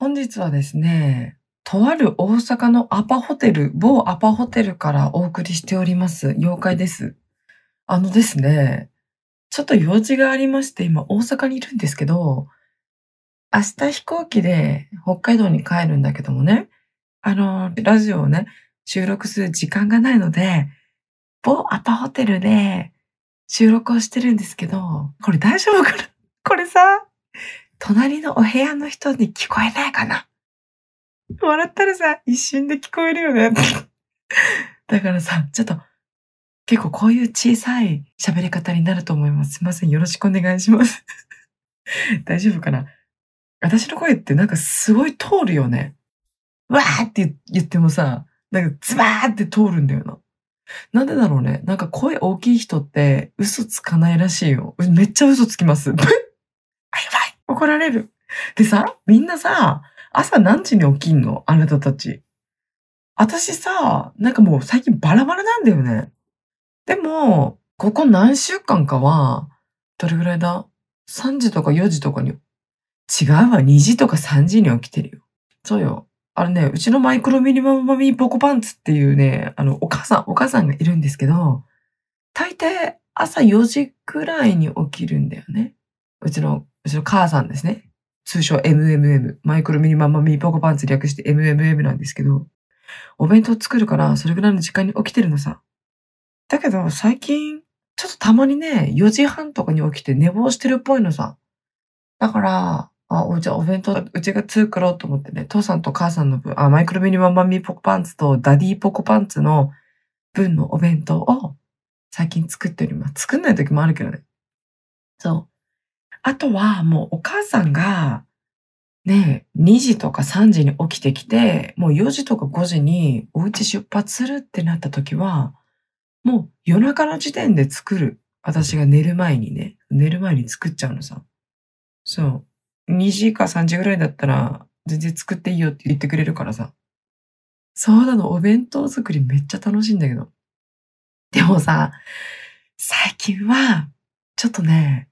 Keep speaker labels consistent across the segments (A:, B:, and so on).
A: 本日はですね、とある大阪のアパホテル、某アパホテルからお送りしております。妖怪です。あのですね、ちょっと用事がありまして、今大阪にいるんですけど、明日飛行機で北海道に帰るんだけどもね、あの、ラジオをね、収録する時間がないので、某アパホテルで収録をしてるんですけど、これ大丈夫かな？これさ、隣のお部屋の人に聞こえないかな？笑ったらさ、一瞬で聞こえるよね。だからさ、ちょっと、結構こういう小さい喋り方になると思います。すいません。よろしくお願いします。大丈夫かな？私の声ってなんかすごい通るよね。わーって言ってもさ、なんかズバーって通るんだよな。なんでだろうね。なんか声大きい人って嘘つかないらしいよ。めっちゃ嘘つきます。怒られる。でさ、みんなさ、朝何時に起きんの？あなたたち。私さ、なんかもう最近バラバラなんだよね。でも、ここ何週間かは、どれぐらいだ ?3 時とか4時とかに、違うわ、2時とか3時に起きてるよ。そうよ。あれね、うちのマイクロミニマムマミーポコパンツっていうね、あの、お母さん、お母さんがいるんですけど、大抵朝4時くらいに起きるんだよね。うちの、うちの母さんですね。通称 MMM。マイクロミニマムマミーポコパンツ略して MMM なんですけど、お弁当作るからそれぐらいの時間に起きてるのさ。だけど最近、ちょっとたまにね、4時半とかに起きて寝坊してるっぽいのさ。だから、あ、おじゃあお弁当、うちが作ろうと思ってね、父さんと母さんの分、あ、マイクロミニマムマミーポコパンツとダディポコパンツの分のお弁当を最近作っております。作んない時もあるけどね。そう。あとはもうお母さんが、ね、2時とか3時に起きてきて、もう4時とか5時にお家出発するってなった時は、もう夜中の時点で作る。私が寝る前にね、寝る前に作っちゃうのさ。そう。2時か3時ぐらいだったら、全然作っていいよって言ってくれるからさ。そうなの、お弁当作りめっちゃ楽しいんだけど。でもさ、最近は、ちょっとね、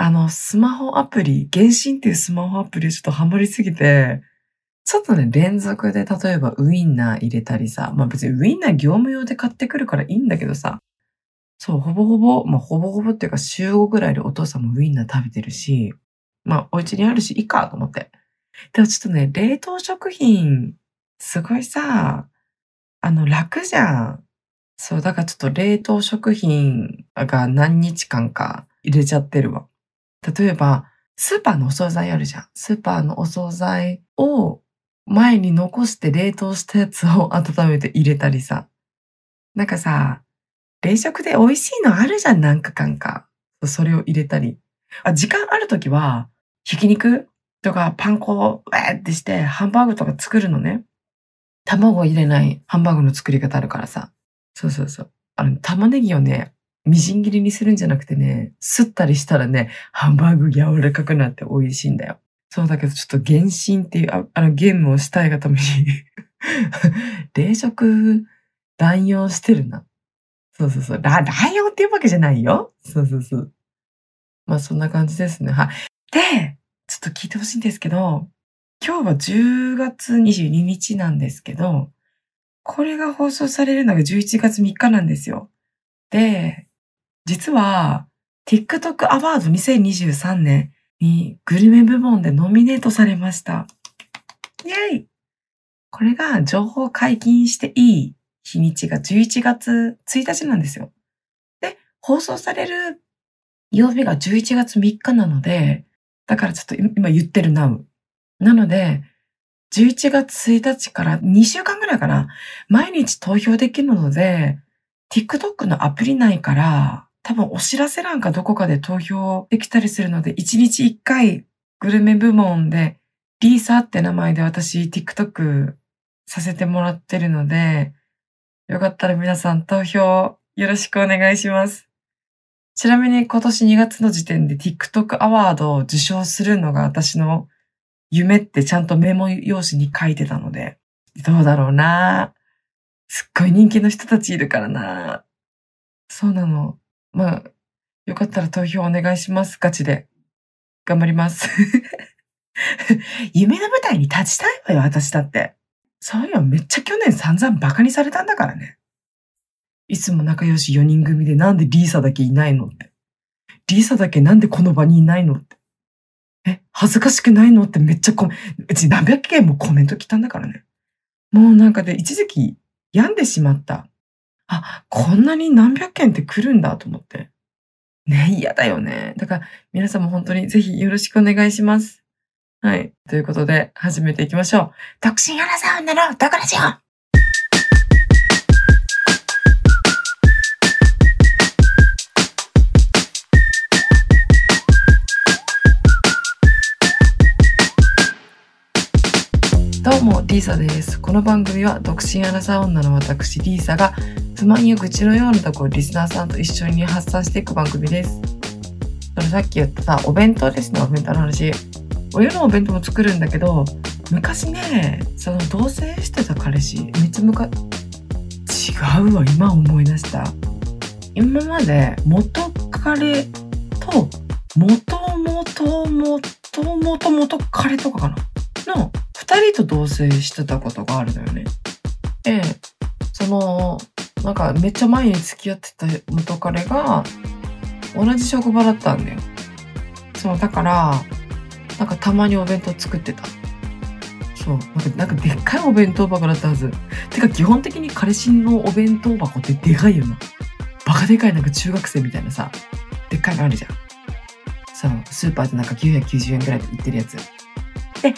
A: あの、スマホアプリ、原神っていうスマホアプリちょっとハマりすぎて、ちょっとね、連続で例えばウインナー入れたりさ、まあ別にウインナー業務用で買ってくるからいいんだけどさ、そう、ほぼほぼ、まあほぼほぼっていうか週5ぐらいでお父さんもウインナー食べてるし、まあお家にあるしいいかと思って。でもちょっとね、冷凍食品、すごいさ、あの楽じゃん。そう、だからちょっと冷凍食品が何日間か入れちゃってるわ。例えば、スーパーのお惣菜あるじゃん。スーパーのお惣菜を前に残して冷凍したやつを温めて入れたりさ。なんかさ、冷食で美味しいのあるじゃん、なんかかんか。それを入れたり。あ時間あるときは、ひき肉とかパン粉をウェーってしてハンバーグとか作るのね。卵入れないハンバーグの作り方あるからさ。そうそうそう。あの、玉ねぎをね、みじん切りにするんじゃなくてね、すったりしたらね、ハンバーグ柔らかくなって美味しいんだよ。そうだけど、ちょっと原神っていうああのゲームをしたいがために 冷食乱用してるな。そうそうそう。乱用っていうわけじゃないよ。そうそうそう。まあそんな感じですね。はい。で、ちょっと聞いてほしいんですけど、今日は10月22日なんですけど、これが放送されるのが11月3日なんですよ。で、実は TikTok アワード2023年にグルメ部門でノミネートされました。イェイこれが情報解禁していい日にちが11月1日なんですよ。で、放送される曜日が11月3日なので、だからちょっと今言ってるなう。なので、11月1日から2週間ぐらいかな、毎日投票できるので、TikTok のアプリ内から、多分お知らせ欄かどこかで投票できたりするので、1日1回グルメ部門で、リーサって名前で私 TikTok させてもらってるので、よかったら皆さん投票よろしくお願いします。ちなみに今年2月の時点で TikTok アワードを受賞するのが私の夢ってちゃんとメモ用紙に書いてたので、どうだろうなすっごい人気の人たちいるからなそうなの。まあ、よかったら投票お願いします。ガチで。頑張ります。夢の舞台に立ちたいわよ、私だって。そういうのめっちゃ去年散々バカにされたんだからね。いつも仲良し4人組でなんでリーサだけいないのって。リーサだけなんでこの場にいないのって。え、恥ずかしくないのってめっちゃコメ、うち何百件もコメント来たんだからね。もうなんかで一時期病んでしまった。あ、こんなに何百件って来るんだと思って。ね、嫌だよね。だから皆さんも本当にぜひよろしくお願いします。はい。ということで始めていきましょう。独身アラサー女のドクラジオどうも、リーサです。この番組は独身アラサー女の私、リーサが不満や愚痴のようなところをリスナーさんと一緒に発散していく番組です。それさっき言ったさ、お弁当ですね、お弁当の話。お夜のお弁当も作るんだけど、昔ね、その同棲してた彼氏、めっちゃむか、違うわ、今思い出した。今まで元彼と、元元元元元彼とかかなの二人と同棲してたことがあるのよね。で、その、なんかめっちゃ前に付き合ってた元彼が同じ職場だったんだよ。そう、だから、なんかたまにお弁当作ってた。そう、なんかなんかでっかいお弁当箱だったはず。てか基本的に彼氏のお弁当箱ってでかいよな。バカでかいなんか中学生みたいなさ、でっかいのあるじゃん。そう、スーパーでなんか990円ぐらいで売ってるやつ。で、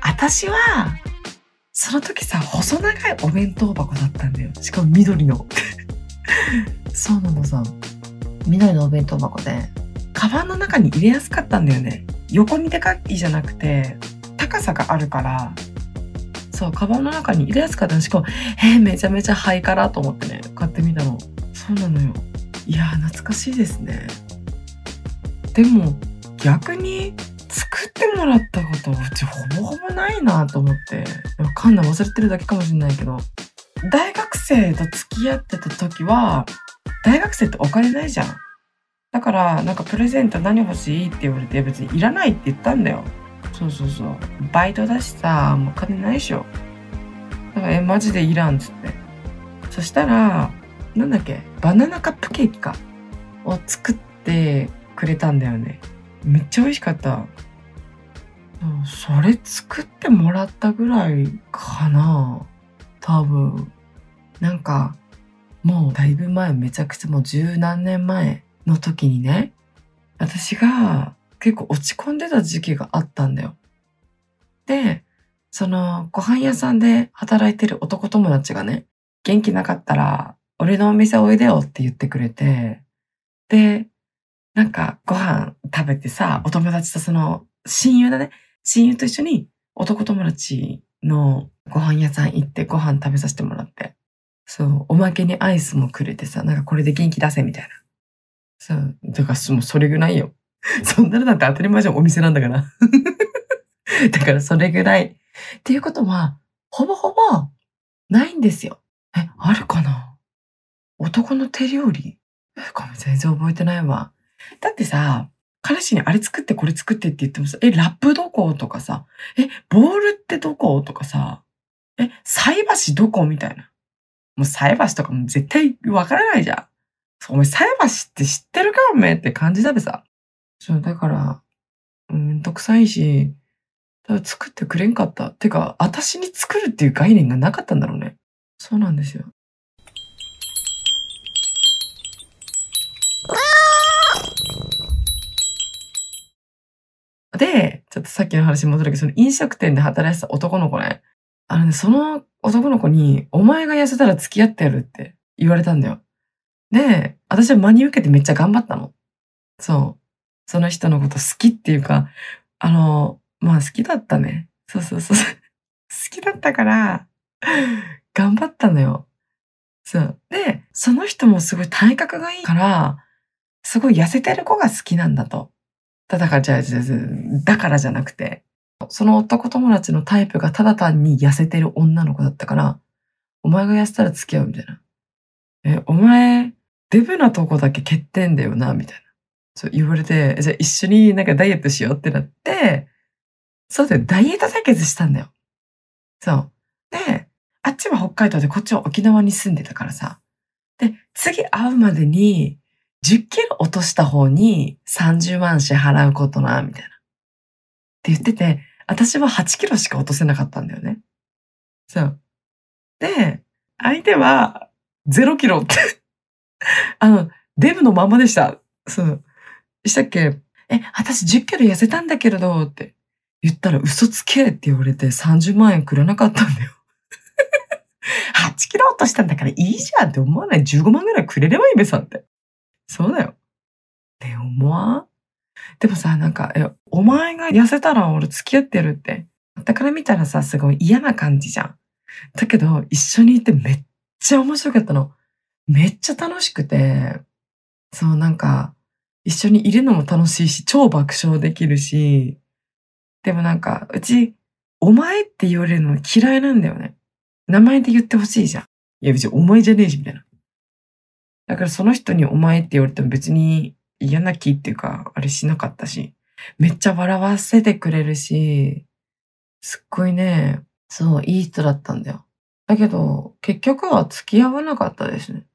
A: 私は、その時さ、細長いお弁当箱だったんだよ。しかも緑の。そうなのさ。緑のお弁当箱で、カバンの中に入れやすかったんだよね。横にでかいじゃなくて、高さがあるから、そう、カバンの中に入れやすかったの。しかも、えー、めちゃめちゃハイカラと思ってね、買ってみたの。そうなのよ。いやー、懐かしいですね。でも、逆に、作ってもらったことうちほぼほぼないなと思って。わかんない忘れてるだけかもしれないけど大学生と付き合ってた時は大学生ってお金ないじゃん。だからなんかプレゼント何欲しいって言われて別にいらないって言ったんだよ。そうそうそう。バイトだしさもう金ないでしょ。だからえマジでいらんっつって。そしたらなんだっけバナナカップケーキかを作ってくれたんだよね。めっちゃ美味しかった。それ作ってもらったぐらいかな多分。なんか、もうだいぶ前、めちゃくちゃもう十何年前の時にね、私が結構落ち込んでた時期があったんだよ。で、そのご飯屋さんで働いてる男友達がね、元気なかったら、俺のお店おいでよって言ってくれて、で、なんかご飯食べてさ、お友達とその親友だね。親友と一緒に男友達のご飯屋さん行ってご飯食べさせてもらって。そう、おまけにアイスもくれてさ、なんかこれで元気出せみたいな。そう、だからもうそれぐらいよ。そんなのなんて当たり前じゃん、お店なんだから。だからそれぐらい。っていうことは、ほぼほぼないんですよ。え、あるかな？男の手料理？えごめん、全然覚えてないわ。だってさ、彼氏にあれ作ってこれ作ってって言ってもさ、え、ラップどことかさ、え、ボールってどことかさ、え、菜箸どこみたいな。もう菜箸とかも絶対わからないじゃん。そう、お前菜箸って知ってるかおめえって感じだべさ。そう、だから、うんめんどくさいし、多分作ってくれんかった。てか、私に作るっていう概念がなかったんだろうね。そうなんですよ。で、ちょっとさっきの話戻るけど、その飲食店で働いてた男の子ね。あのね、その男の子に、お前が痩せたら付き合ってやるって言われたんだよ。で、私は真に受けてめっちゃ頑張ったの。そう。その人のこと好きっていうか、あの、まあ好きだったね。そうそうそう。好きだったから、頑張ったのよ。そう。で、その人もすごい体格がいいから、すごい痩せてる子が好きなんだと。だからじゃあ、じゃあじゃあだからじゃなくて、その男友達のタイプがただ単に痩せてる女の子だったから、お前が痩せたら付き合うみたいな。え、お前、デブなとこだけ欠点だよな、みたいな。そう言われて、じゃあ一緒になんかダイエットしようってなって、そうだよ、ダイエット対決したんだよ。そう。で、あっちは北海道でこっちは沖縄に住んでたからさ。で、次会うまでに10キロ落とした方に30万支払うことな、みたいな。って言ってて、私は8キロしか落とせなかったんだよね。そう。で、相手は0キロって あの、デブのままでした。そう。したっけえ、私10キロ痩せたんだけれど、って言ったら嘘つけって言われて30万円くれなかったんだよ。8キロ落としたんだからいいじゃんって思わない ?15 万ぐらいくれればいいべさって。そうだよ。って思わんでもさ、なんか、え、お前が痩せたら俺付き合ってるって。だから見たらさ、すごい嫌な感じじゃん。だけど、一緒にいてめっちゃ面白かったの。めっちゃ楽しくて、そう、なんか、一緒にいるのも楽しいし、超爆笑できるし、でもなんか、うち、お前って言われるの嫌いなんだよね。名前で言ってほしいじゃん。いや別にお前じゃねえし、みたいな。だからその人にお前って言われても別に嫌な気っていうか、あれしなかったし、めっちゃ笑わせてくれるし、すっごいね、そう、いい人だったんだよ。だけど、結局は付き合わなかったですね。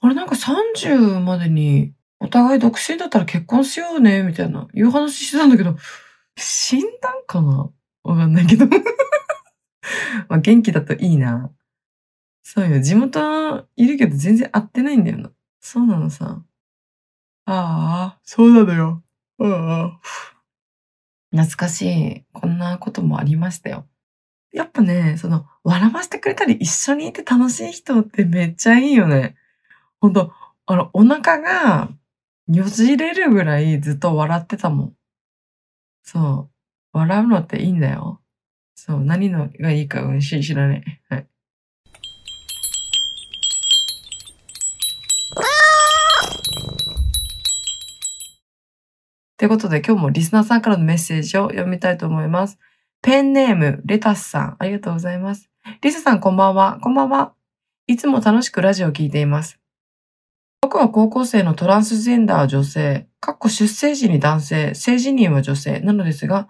A: あれなんか30までにお互い独身だったら結婚しようね、みたいな、いう話してたんだけど、死んだんかな？わかんないけど まあ元気だといいな。そうよ。地元いるけど全然会ってないんだよな。そうなのさ。ああ、そうなのよ。ああ。懐かしい。こんなこともありましたよ。やっぱね、その、笑わせてくれたり一緒にいて楽しい人ってめっちゃいいよね。ほんと、あの、お腹がよじれるぐらいずっと笑ってたもん。そう。笑うのっていいんだよ。そう。何のがいいか、うん、知らねえ。はい。ということで今日もリスナーさんからのメッセージを読みたいと思います。ペンネーム、レタスさん、ありがとうございます。リスさんこんばんは。こんばんは。いつも楽しくラジオを聞いています。僕は高校生のトランスジェンダー女性、かっこ出生時に男性、性自認は女性なのですが、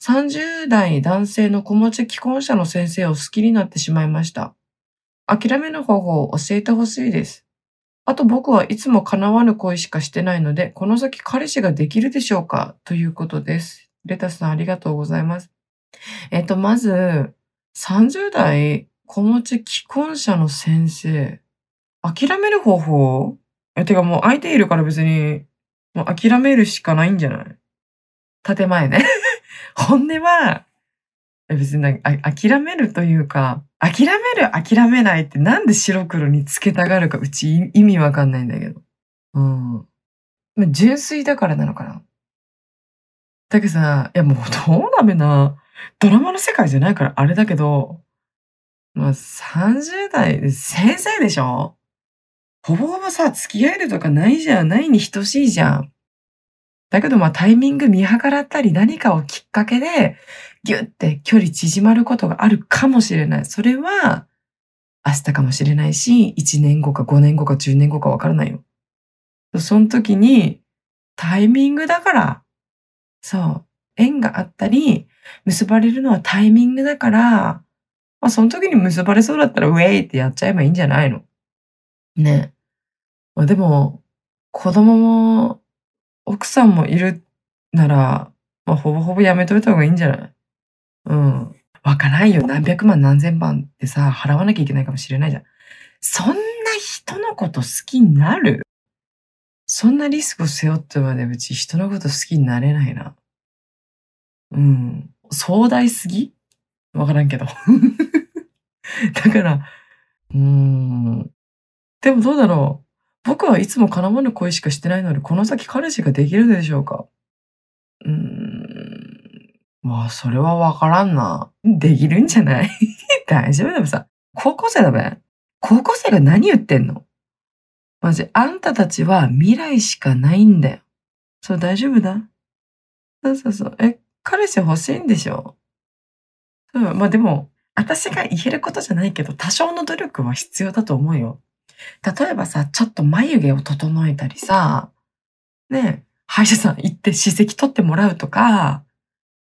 A: 30代男性の子持ち既婚者の先生を好きになってしまいました。諦める方法を教えてほしいです。あと僕はいつも叶わぬ恋しかしてないので、この先彼氏ができるでしょうか？ということです。レタスさんありがとうございます。えっと、まず、30代子持ち既婚者の先生。諦める方法え、てかもう相手いるから別に、もう諦めるしかないんじゃない？建前ね。本音は、別に諦めるというか、諦める、諦めないってなんで白黒につけたがるか、うち意味わかんないんだけど。うん。純粋だからなのかな。だけどさ、いやもうどうなめな。ドラマの世界じゃないからあれだけど、まあ30代で先生でしょ？ほぼほぼさ、付き合えるとかないじゃん。ないに等しいじゃん。だけどまあタイミング見計らったり何かをきっかけでギュッて距離縮まることがあるかもしれない。それは明日かもしれないし、1年後か5年後か10年後かわからないよ。その時にタイミングだから、そう、縁があったり、結ばれるのはタイミングだから、まあその時に結ばれそうだったらウェイってやっちゃえばいいんじゃないの？ね。まあでも、子供も奥さんもいるなら、まあほぼほぼやめといた方がいいんじゃない？うん。わからんよ。何百万何千万ってさ、払わなきゃいけないかもしれないじゃん。そんな人のこと好きになる？そんなリスクを背負ってまでうち人のこと好きになれないな。うん。壮大すぎ？わからんけど。だから、うーん。でもどうだろう。僕はいつも叶わぬ恋しかしてないので、この先彼氏ができるでしょうか？うん。まあ、それはわからんな。できるんじゃない？大丈夫だべさ。高校生だべ。高校生が何言ってんの？マジ、あんたたちは未来しかないんだよ。そう、大丈夫だ？そうそうそう。え、彼氏欲しいんでしょ？そう、まあでも、私が言えることじゃないけど、多少の努力は必要だと思うよ。例えばさ、ちょっと眉毛を整えたりさ、ね、歯医者さん行って歯石取ってもらうとか、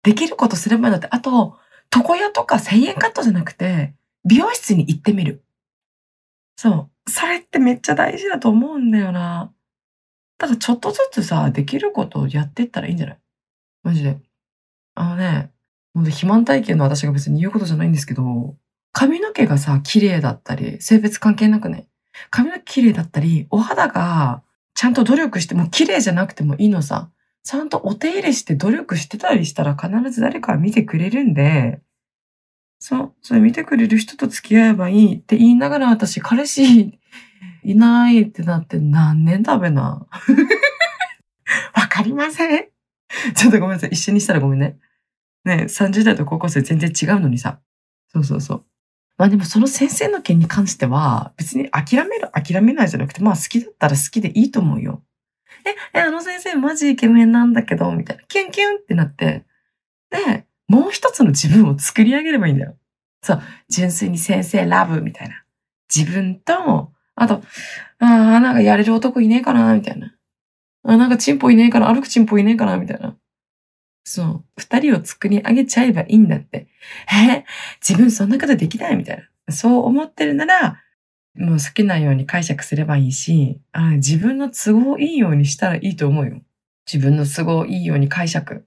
A: できることすればいいんだって。あと、床屋とか1000円カットじゃなくて、美容室に行ってみる。そう。それってめっちゃ大事だと思うんだよな。だからちょっとずつさ、できることをやっていったらいいんじゃない？マジで。あのね、ほんと肥満体験の私が別に言うことじゃないんですけど、髪の毛がさ、綺麗だったり、性別関係なくね、髪の毛綺麗だったり、お肌がちゃんと努力しても綺麗じゃなくてもいいのさ。ちゃんとお手入れして努力してたりしたら必ず誰かが見てくれるんで、そう、それ見てくれる人と付き合えばいいって言いながら私彼氏 いないってなって何年食べな？わかりません。ちょっとごめんなさい。一緒にしたらごめんね。ね30代と高校生全然違うのにさ。そうそうそう。まあでもその先生の件に関しては、別に諦める、諦めないじゃなくて、まあ好きだったら好きでいいと思うよ。え、え、あの先生マジイケメンなんだけど、みたいな。キュンキュンってなって。で、もう一つの自分を作り上げればいいんだよ。そう。純粋に先生ラブみたいな。自分と、あと、ああ、なんかやれる男いねえかな、みたいな。あなんかチンポいねえかな、歩くチンポいねえかな、みたいな。そう。二人を作り上げちゃえばいいんだって。え自分そんなことできないみたいな。そう思ってるなら、もう好きなように解釈すればいいし、あ自分の都合いいようにしたらいいと思うよ。自分の都合いいように解釈。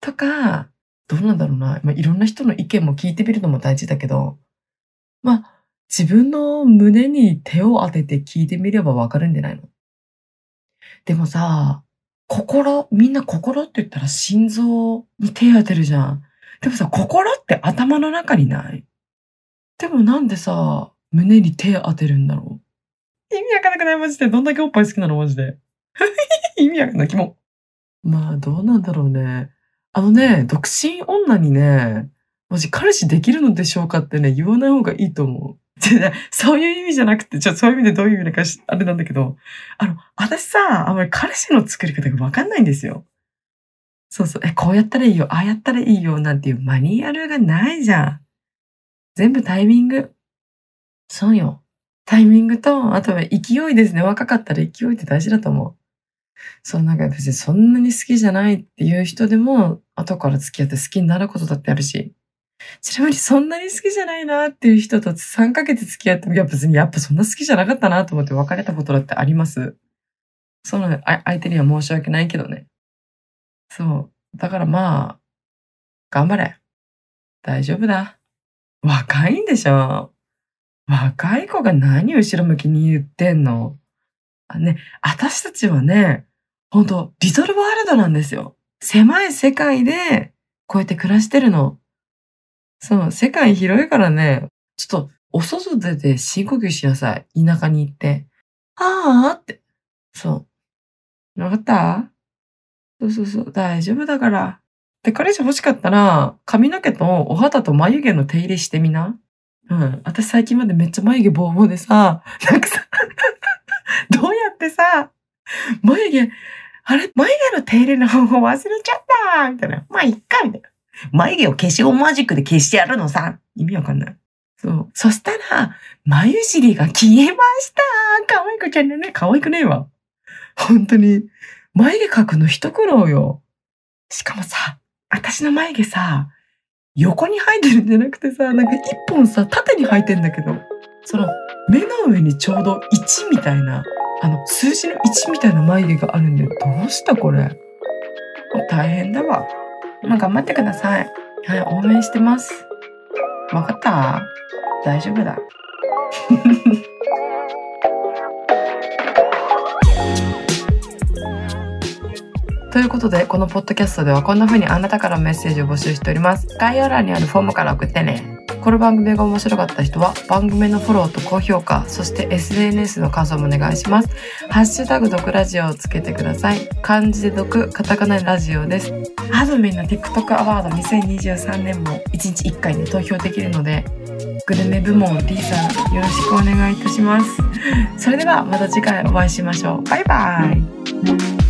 A: とか、どうなんだろうな。まあ、いろんな人の意見も聞いてみるのも大事だけど、まあ、自分の胸に手を当てて聞いてみればわかるんじゃないの？でもさ、心、みんな心って言ったら心臓に手当てるじゃん。でもさ、心って頭の中にないでもなんでさ、胸に手当てるんだろう意味わかんなくないマジで。どんだけおっぱい好きなのマジで。意味わかんない、キモ。まあ、どうなんだろうね。あのね、独身女にね、マジ彼氏できるのでしょうかってね、言わない方がいいと思う。そういう意味じゃなくて、ちょっとそういう意味でどういう意味かあれなんだけど、あの、私さ、あんまり彼氏の作り方がわかんないんですよ。そうそう、え、こうやったらいいよ、ああやったらいいよ、なんていうマニュアルがないじゃん。全部タイミング。そうよ。タイミングと、あとは勢いですね。若かったら勢いって大事だと思う。そう、なんか別にそんなに好きじゃないっていう人でも、後から付き合って好きになることだってあるし。ちなみにそんなに好きじゃないなっていう人と3ヶ月付き合っても、いや別にやっぱそんな好きじゃなかったなと思って別れたことだってあります。その相手には申し訳ないけどね。そう。だからまあ、頑張れ。大丈夫だ。若いんでしょ若い子が何後ろ向きに言ってんの？あね、私たちはね、本当リトルワールドなんですよ。狭い世界で、こうやって暮らしてるの。そう、世界広いからね、ちょっと、お外出て深呼吸しなさい。田舎に行って。ああって。そう。わかった？そうそうそう。大丈夫だから。で、彼氏欲しかったら、髪の毛とお肌と眉毛の手入れしてみな。うん。私最近までめっちゃ眉毛ボーボーでさ、なんかさ、どうやってさ、眉毛、あれ？眉毛の手入れの方法忘れちゃったみたいな。まあ、いっかみたいな。眉毛を消しゴムマジックで消してやるのさ。意味わかんない。そう。そしたら、眉尻が消えました可愛くちゃんね。可愛くねえわ。本当に。眉毛描くの一苦労よ。しかもさ、私の眉毛さ、横に生えてるんじゃなくてさ、なんか一本さ、縦に生えてんだけど、その、目の上にちょうど1みたいな、あの、数字の1みたいな眉毛があるんで、どうしたこれ？大変だわ。まあ、頑張ってください。はい、応援してます。わかった？大丈夫だ。ということで、このポッドキャストではこんな風にあなたからメッセージを募集しております。概要欄にあるフォームから送ってね。この番組が面白かった人は番組のフォローと高評価、そして SNS の感想もお願いします。ハッシュタグ毒ラジオをつけてください。漢字で毒、カタカナラジオです。アドミンの TikTok アワード2023年も1日1回で投票できるので、グルメ部門 D さんよろしくお願いいたします。それではまた次回お会いしましょう。バイバイ。